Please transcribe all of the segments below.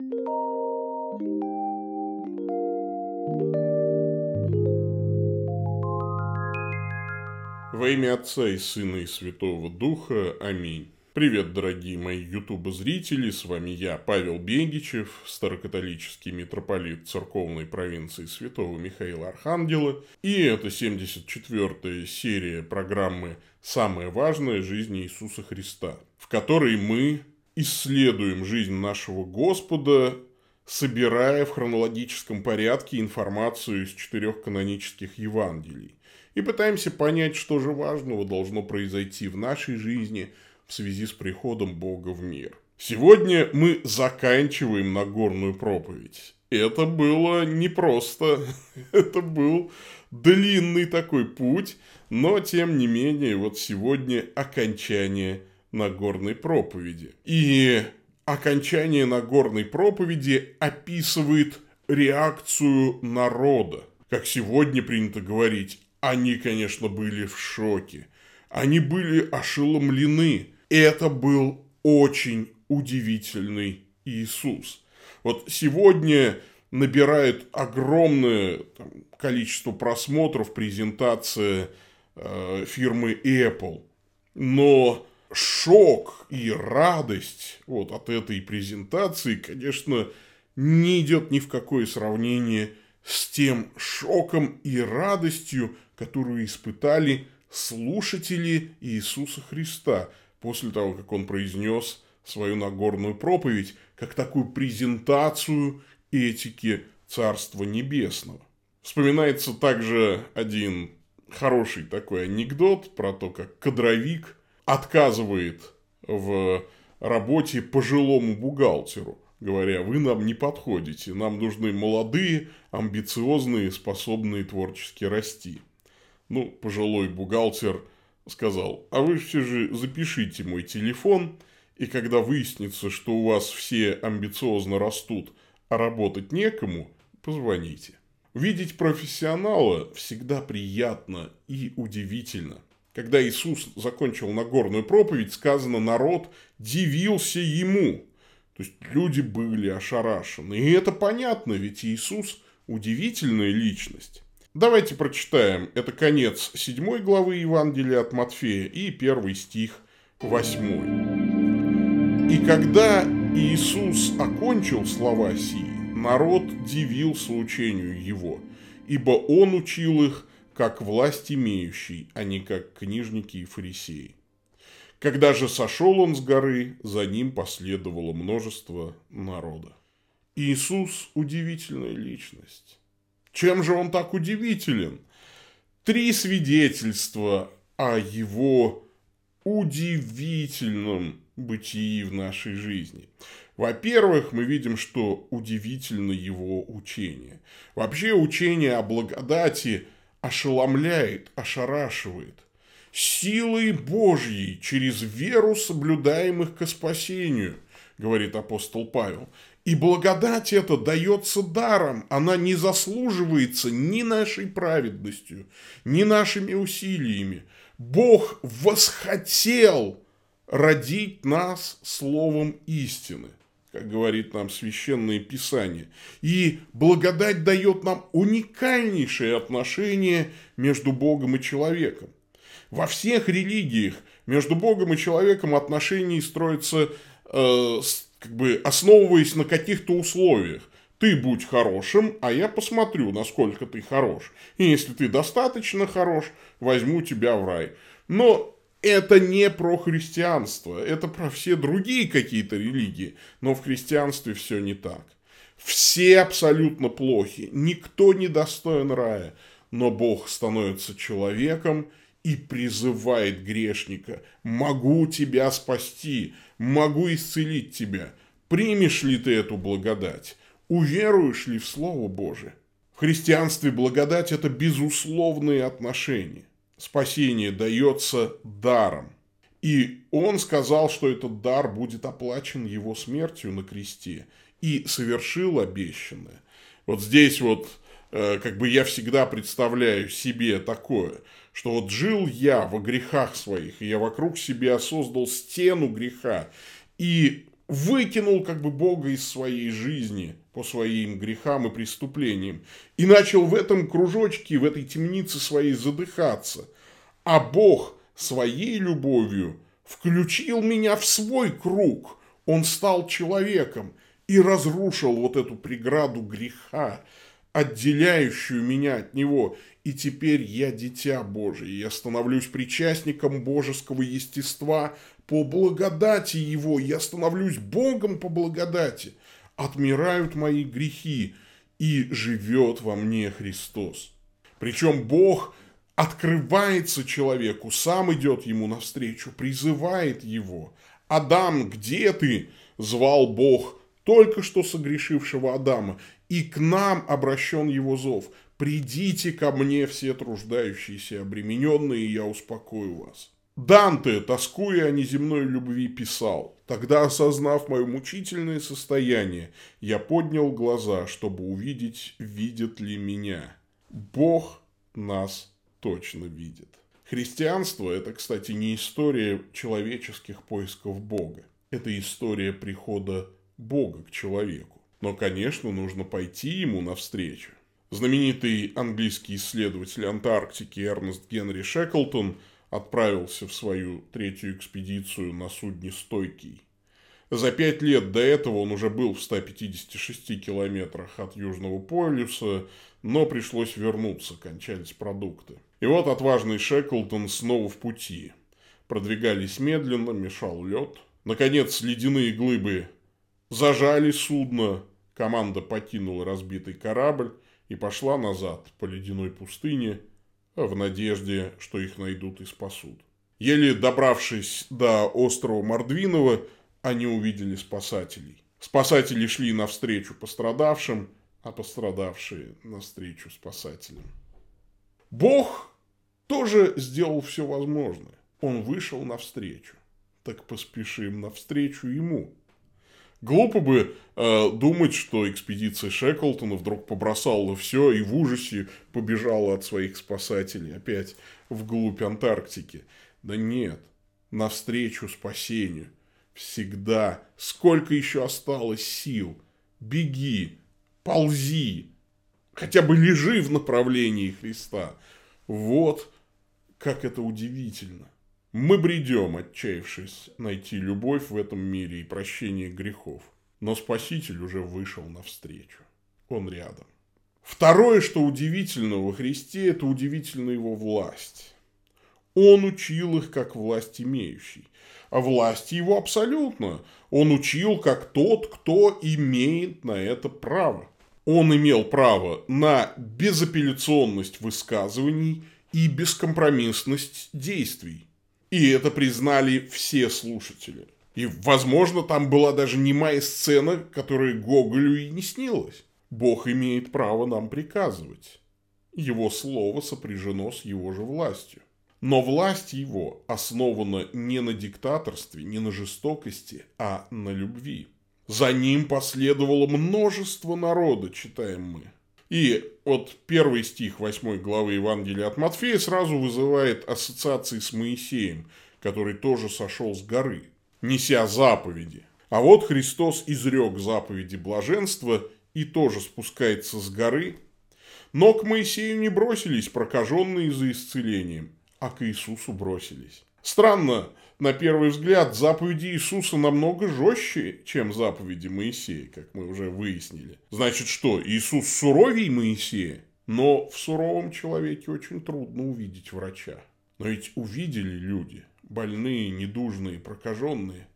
Во имя Отца и Сына и Святого Духа. Аминь. Привет, дорогие мои ютубы-зрители, с вами я, Павел Бегичев, старокатолический митрополит церковной провинции Святого Михаила Архангела, и это 74-я серия программы «Самое важное. Жизнь Иисуса Христа», в которой мы исследуем жизнь нашего Господа, собирая в хронологическом порядке информацию из четырех канонических Евангелий и пытаемся понять, что же важного должно произойти в нашей жизни в связи с приходом Бога в мир. Сегодня мы заканчиваем Нагорную проповедь. Это было непросто, это был длинный такой путь, но тем не менее вот сегодня окончание Нагорной проповеди. И окончание Нагорной проповеди описывает реакцию народа. Как сегодня принято говорить, они, конечно, были в шоке. Они были ошеломлены. Это был очень удивительный Иисус. Вот сегодня набирает огромное там, количество просмотров презентация э, фирмы Apple. Но шок и радость вот от этой презентации, конечно, не идет ни в какое сравнение с тем шоком и радостью, которую испытали слушатели Иисуса Христа после того, как он произнес свою Нагорную проповедь, как такую презентацию этики Царства Небесного. Вспоминается также один хороший такой анекдот про то, как кадровик отказывает в работе пожилому бухгалтеру, говоря, вы нам не подходите, нам нужны молодые, амбициозные, способные творчески расти. Ну, пожилой бухгалтер сказал, а вы все же запишите мой телефон, и когда выяснится, что у вас все амбициозно растут, а работать некому, позвоните. Видеть профессионала всегда приятно и удивительно. Когда Иисус закончил Нагорную проповедь, сказано, народ дивился ему. То есть люди были ошарашены. И это понятно, ведь Иисус удивительная личность. Давайте прочитаем. Это конец седьмой главы Евангелия от Матфея и первый стих восьмой. «И когда Иисус окончил слова сии, народ дивился учению его, ибо он учил их, как власть имеющий, а не как книжники и фарисеи. Когда же сошел он с горы, за ним последовало множество народа. Иисус – удивительная личность. Чем же он так удивителен? Три свидетельства о его удивительном бытии в нашей жизни. Во-первых, мы видим, что удивительно его учение. Вообще учение о благодати ошеломляет, ошарашивает. Силой Божьей через веру соблюдаемых ко спасению, говорит апостол Павел. И благодать эта дается даром, она не заслуживается ни нашей праведностью, ни нашими усилиями. Бог восхотел родить нас словом истины, как говорит нам Священное Писание. И благодать дает нам уникальнейшее отношение между Богом и человеком. Во всех религиях между Богом и человеком отношения строятся э, как бы основываясь на каких-то условиях. Ты будь хорошим, а я посмотрю, насколько ты хорош. И если ты достаточно хорош, возьму тебя в рай. Но это не про христианство, это про все другие какие-то религии. Но в христианстве все не так. Все абсолютно плохи, никто не достоин рая. Но Бог становится человеком и призывает грешника «Могу тебя спасти, могу исцелить тебя. Примешь ли ты эту благодать? Уверуешь ли в Слово Божие? В христианстве благодать – это безусловные отношения. Спасение дается даром. И он сказал, что этот дар будет оплачен его смертью на кресте. И совершил обещанное. Вот здесь вот э, как бы я всегда представляю себе такое, что вот жил я во грехах своих, и я вокруг себя создал стену греха, и выкинул как бы Бога из своей жизни по своим грехам и преступлениям и начал в этом кружочке, в этой темнице своей задыхаться. А Бог своей любовью включил меня в свой круг. Он стал человеком и разрушил вот эту преграду греха, отделяющую меня от него. И теперь я дитя Божие, я становлюсь причастником божеского естества по благодати Его, я становлюсь Богом по благодати. Отмирают мои грехи, и живет во мне Христос. Причем Бог открывается человеку, сам идет ему навстречу, призывает его. «Адам, где ты?» – звал Бог только что согрешившего Адама, и к нам обращен его зов. «Придите ко мне все труждающиеся, обремененные, и я успокою вас». Данте, тоскуя о неземной любви, писал, «Тогда, осознав мое мучительное состояние, я поднял глаза, чтобы увидеть, видит ли меня. Бог нас точно видит». Христианство – это, кстати, не история человеческих поисков Бога. Это история прихода Бога к человеку. Но, конечно, нужно пойти ему навстречу. Знаменитый английский исследователь Антарктики Эрнест Генри Шеклтон отправился в свою третью экспедицию на судне «Стойкий». За пять лет до этого он уже был в 156 километрах от Южного полюса, но пришлось вернуться, кончались продукты. И вот отважный Шеклтон снова в пути. Продвигались медленно, мешал лед. Наконец, ледяные глыбы зажали судно, команда покинула разбитый корабль и пошла назад по ледяной пустыне в надежде, что их найдут и спасут. Еле добравшись до острова Мордвинова, они увидели спасателей. Спасатели шли навстречу пострадавшим, а пострадавшие навстречу спасателям. Бог тоже сделал все возможное. Он вышел навстречу. Так поспешим навстречу ему. Глупо бы э, думать, что экспедиция Шеклтона вдруг побросала все и в ужасе побежала от своих спасателей опять вглубь Антарктики. Да нет, навстречу спасению. Всегда. Сколько еще осталось сил? Беги, ползи, хотя бы лежи в направлении Христа. Вот как это удивительно. Мы бредем, отчаявшись найти любовь в этом мире и прощение грехов. Но Спаситель уже вышел навстречу. Он рядом. Второе, что удивительно во Христе, это удивительна его власть. Он учил их как власть имеющий. А власть его абсолютно. Он учил как тот, кто имеет на это право. Он имел право на безапелляционность высказываний и бескомпромиссность действий. И это признали все слушатели. И, возможно, там была даже немая сцена, которая Гоголю и не снилась. Бог имеет право нам приказывать. Его слово сопряжено с его же властью. Но власть его основана не на диктаторстве, не на жестокости, а на любви. За ним последовало множество народа, читаем мы. И вот первый стих 8 главы Евангелия от Матфея сразу вызывает ассоциации с Моисеем, который тоже сошел с горы, неся заповеди. А вот Христос изрек заповеди блаженства и тоже спускается с горы. Но к Моисею не бросились прокаженные за исцелением, а к Иисусу бросились. Странно, на первый взгляд, заповеди Иисуса намного жестче, чем заповеди Моисея, как мы уже выяснили. Значит что, Иисус суровей Моисея? Но в суровом человеке очень трудно увидеть врача. Но ведь увидели люди, больные, недужные, прокаженные,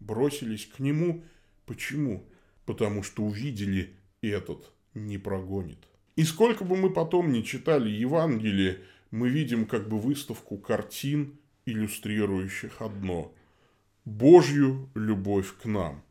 бросились к нему. Почему? Потому что увидели этот не прогонит. И сколько бы мы потом не читали Евангелие, мы видим как бы выставку картин иллюстрирующих одно – Божью любовь к нам.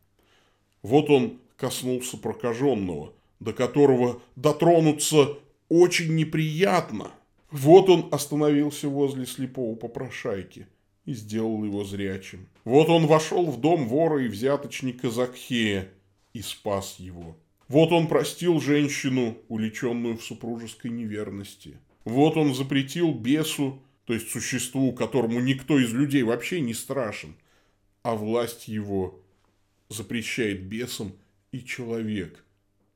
Вот он коснулся прокаженного, до которого дотронуться очень неприятно. Вот он остановился возле слепого попрошайки и сделал его зрячим. Вот он вошел в дом вора и взяточника Закхея и спас его. Вот он простил женщину, уличенную в супружеской неверности. Вот он запретил бесу то есть существу, которому никто из людей вообще не страшен, а власть его запрещает бесам, и человек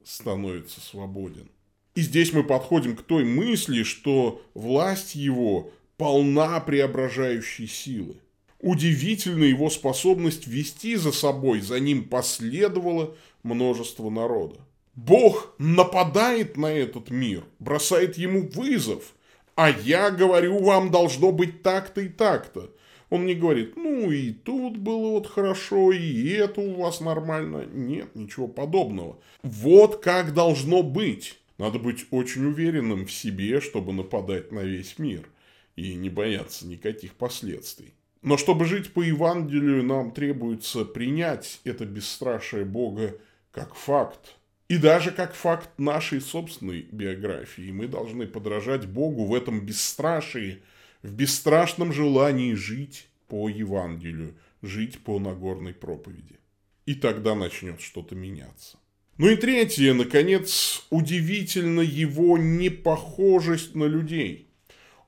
становится свободен. И здесь мы подходим к той мысли, что власть его полна преображающей силы. Удивительна его способность вести за собой, за ним последовало множество народа. Бог нападает на этот мир, бросает ему вызов, а я говорю, вам должно быть так-то и так-то. Он не говорит, ну и тут было вот хорошо, и это у вас нормально. Нет, ничего подобного. Вот как должно быть. Надо быть очень уверенным в себе, чтобы нападать на весь мир и не бояться никаких последствий. Но чтобы жить по Евангелию, нам требуется принять это бесстрашие Бога как факт. И даже как факт нашей собственной биографии. Мы должны подражать Богу в этом бесстрашии, в бесстрашном желании жить по Евангелию, жить по Нагорной проповеди. И тогда начнет что-то меняться. Ну и третье, наконец, удивительно его непохожесть на людей.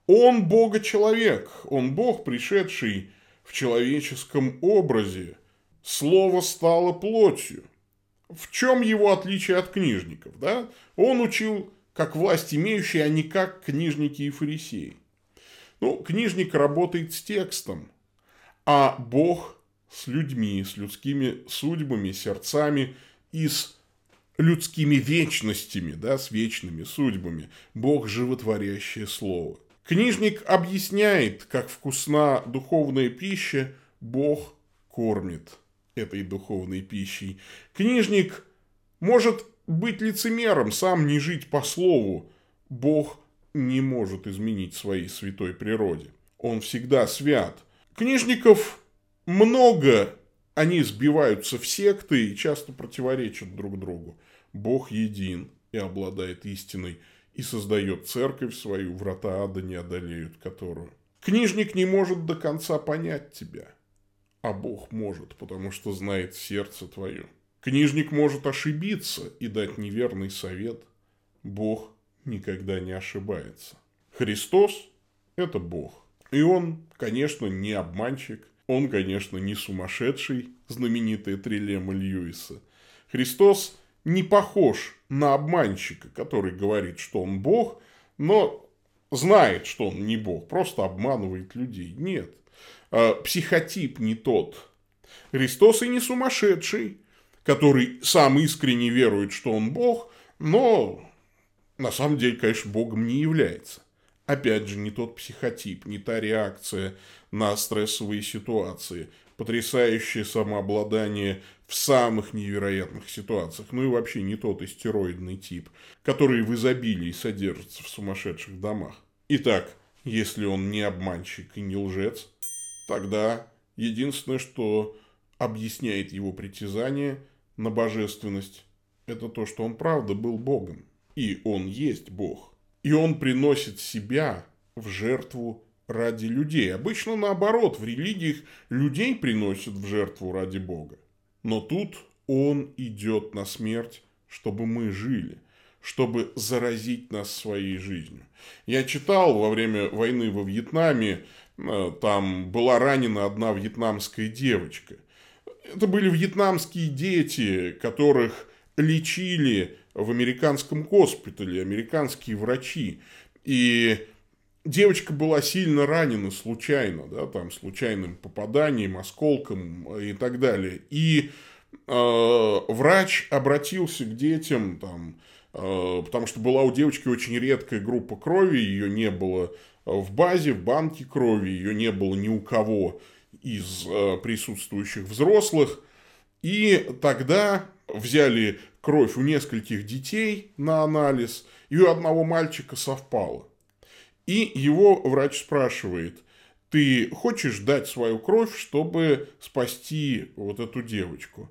Он Бога-человек, он Бог, пришедший в человеческом образе. Слово стало плотью. В чем его отличие от книжников? Да? Он учил как власть имеющий, а не как книжники и фарисеи. Ну, книжник работает с текстом, а Бог с людьми, с людскими судьбами, сердцами и с людскими вечностями, да, с вечными судьбами. Бог – животворящее слово. Книжник объясняет, как вкусна духовная пища, Бог кормит этой духовной пищей. Книжник может быть лицемером, сам не жить по слову. Бог не может изменить своей святой природе. Он всегда свят. Книжников много, они сбиваются в секты и часто противоречат друг другу. Бог един и обладает истиной – и создает церковь свою, врата ада не одолеют которую. Книжник не может до конца понять тебя, а Бог может, потому что знает сердце твое. Книжник может ошибиться и дать неверный совет. Бог никогда не ошибается. Христос – это Бог. И он, конечно, не обманщик, он, конечно, не сумасшедший, знаменитая трилема Льюиса. Христос не похож на обманщика, который говорит, что он Бог, но знает, что он не Бог, просто обманывает людей. Нет. А, психотип не тот. Христос и не сумасшедший, который сам искренне верует, что он Бог, но на самом деле, конечно, Богом не является. Опять же, не тот психотип, не та реакция на стрессовые ситуации – потрясающее самообладание в самых невероятных ситуациях, ну и вообще не тот истероидный тип, который в изобилии содержится в сумасшедших домах. Итак, если он не обманщик и не лжец, тогда единственное, что объясняет его притязание на божественность, это то, что он правда был Богом. И он есть Бог. И он приносит себя в жертву ради людей. Обычно наоборот, в религиях людей приносят в жертву ради Бога. Но тут он идет на смерть, чтобы мы жили, чтобы заразить нас своей жизнью. Я читал во время войны во Вьетнаме, э, там была ранена одна вьетнамская девочка. Это были вьетнамские дети, которых лечили в американском госпитале, американские врачи. И девочка была сильно ранена случайно, да, там, случайным попаданием, осколком и так далее. И э, врач обратился к детям, там, э, потому что была у девочки очень редкая группа крови, ее не было в базе, в банке крови, ее не было ни у кого из э, присутствующих взрослых. И тогда взяли кровь у нескольких детей на анализ, и у одного мальчика совпало. И его врач спрашивает, ты хочешь дать свою кровь, чтобы спасти вот эту девочку?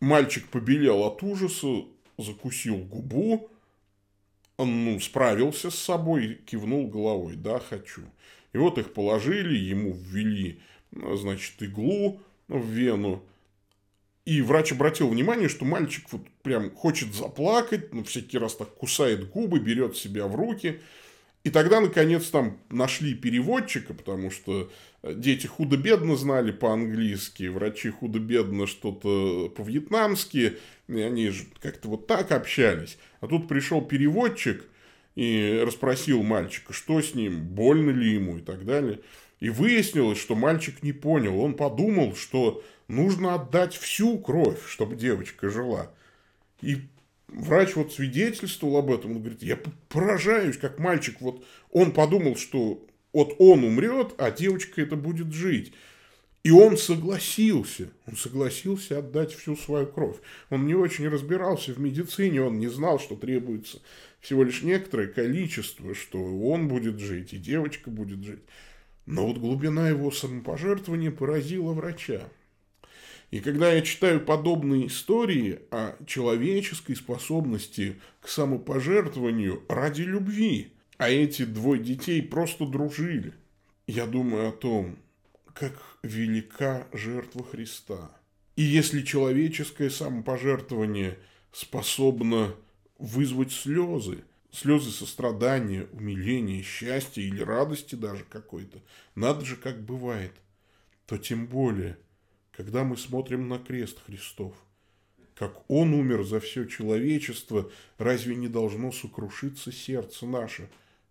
Мальчик побелел от ужаса, закусил губу, ну, справился с собой, кивнул головой, да, хочу. И вот их положили, ему ввели, значит, иглу в вену. И врач обратил внимание, что мальчик вот прям хочет заплакать, но всякий раз так кусает губы, берет себя в руки – И тогда, наконец, там нашли переводчика, потому что э, дети худо-бедно знали по-английски, врачи худо-бедно что-то по-вьетнамски, и они же как-то вот так общались. А тут пришел переводчик и расспросил мальчика, что с ним, больно ли ему и так далее. И выяснилось, что мальчик не понял. Он подумал, что нужно отдать всю кровь, чтобы девочка жила. И врач вот свидетельствовал об этом. Он говорит, я поражаюсь, как мальчик. Вот он подумал, что вот он умрет, а девочка это будет жить. И он согласился, он согласился отдать всю свою кровь. Он не очень разбирался в медицине, он не знал, что требуется всего лишь некоторое количество, что он будет жить и девочка будет жить. Но вот глубина его самопожертвования поразила врача. И когда я читаю подобные истории о человеческой способности к самопожертвованию ради любви, а эти двое детей просто дружили, я думаю о том, как велика жертва Христа. И если человеческое самопожертвование способно вызвать слезы, слезы сострадания, умиления, счастья или радости даже какой-то, надо же, как бывает, то тем более, когда мы смотрим на крест Христов, как Он умер за все человечество, разве не должно сокрушиться сердце наше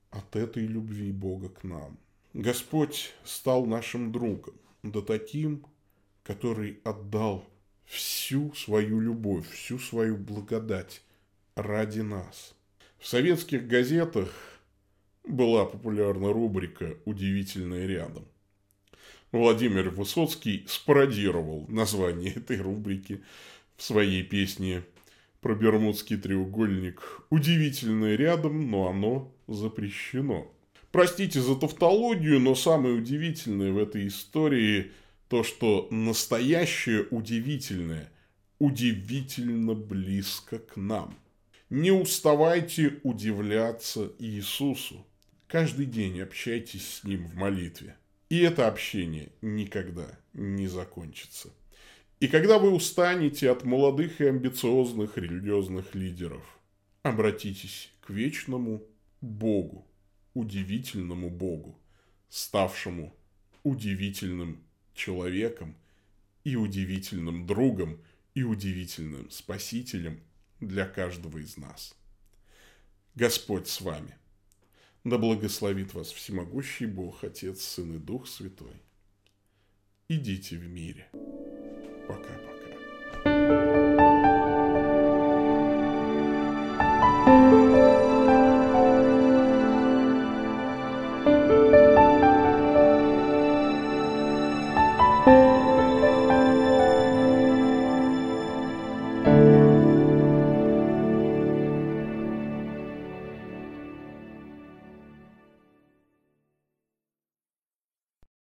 от этой любви Бога к нам? Господь стал нашим другом, да таким, который отдал всю свою любовь, всю свою благодать ради нас. В советских газетах была популярна рубрика «Удивительное рядом». Владимир Высоцкий спародировал название этой рубрики в своей песне про Бермудский треугольник «Удивительное рядом, но оно запрещено». Простите за тавтологию, но самое удивительное в этой истории то, что настоящее удивительное удивительно близко к нам. Не уставайте удивляться Иисусу. Каждый день общайтесь с Ним в молитве. И это общение никогда не закончится. И когда вы устанете от молодых и амбициозных религиозных лидеров, обратитесь к вечному Богу, удивительному Богу, ставшему удивительным человеком и удивительным другом и удивительным спасителем для каждого из нас. Господь с вами. Да благословит вас всемогущий Бог, Отец, Сын и Дух Святой. Идите в мире. Пока-пока.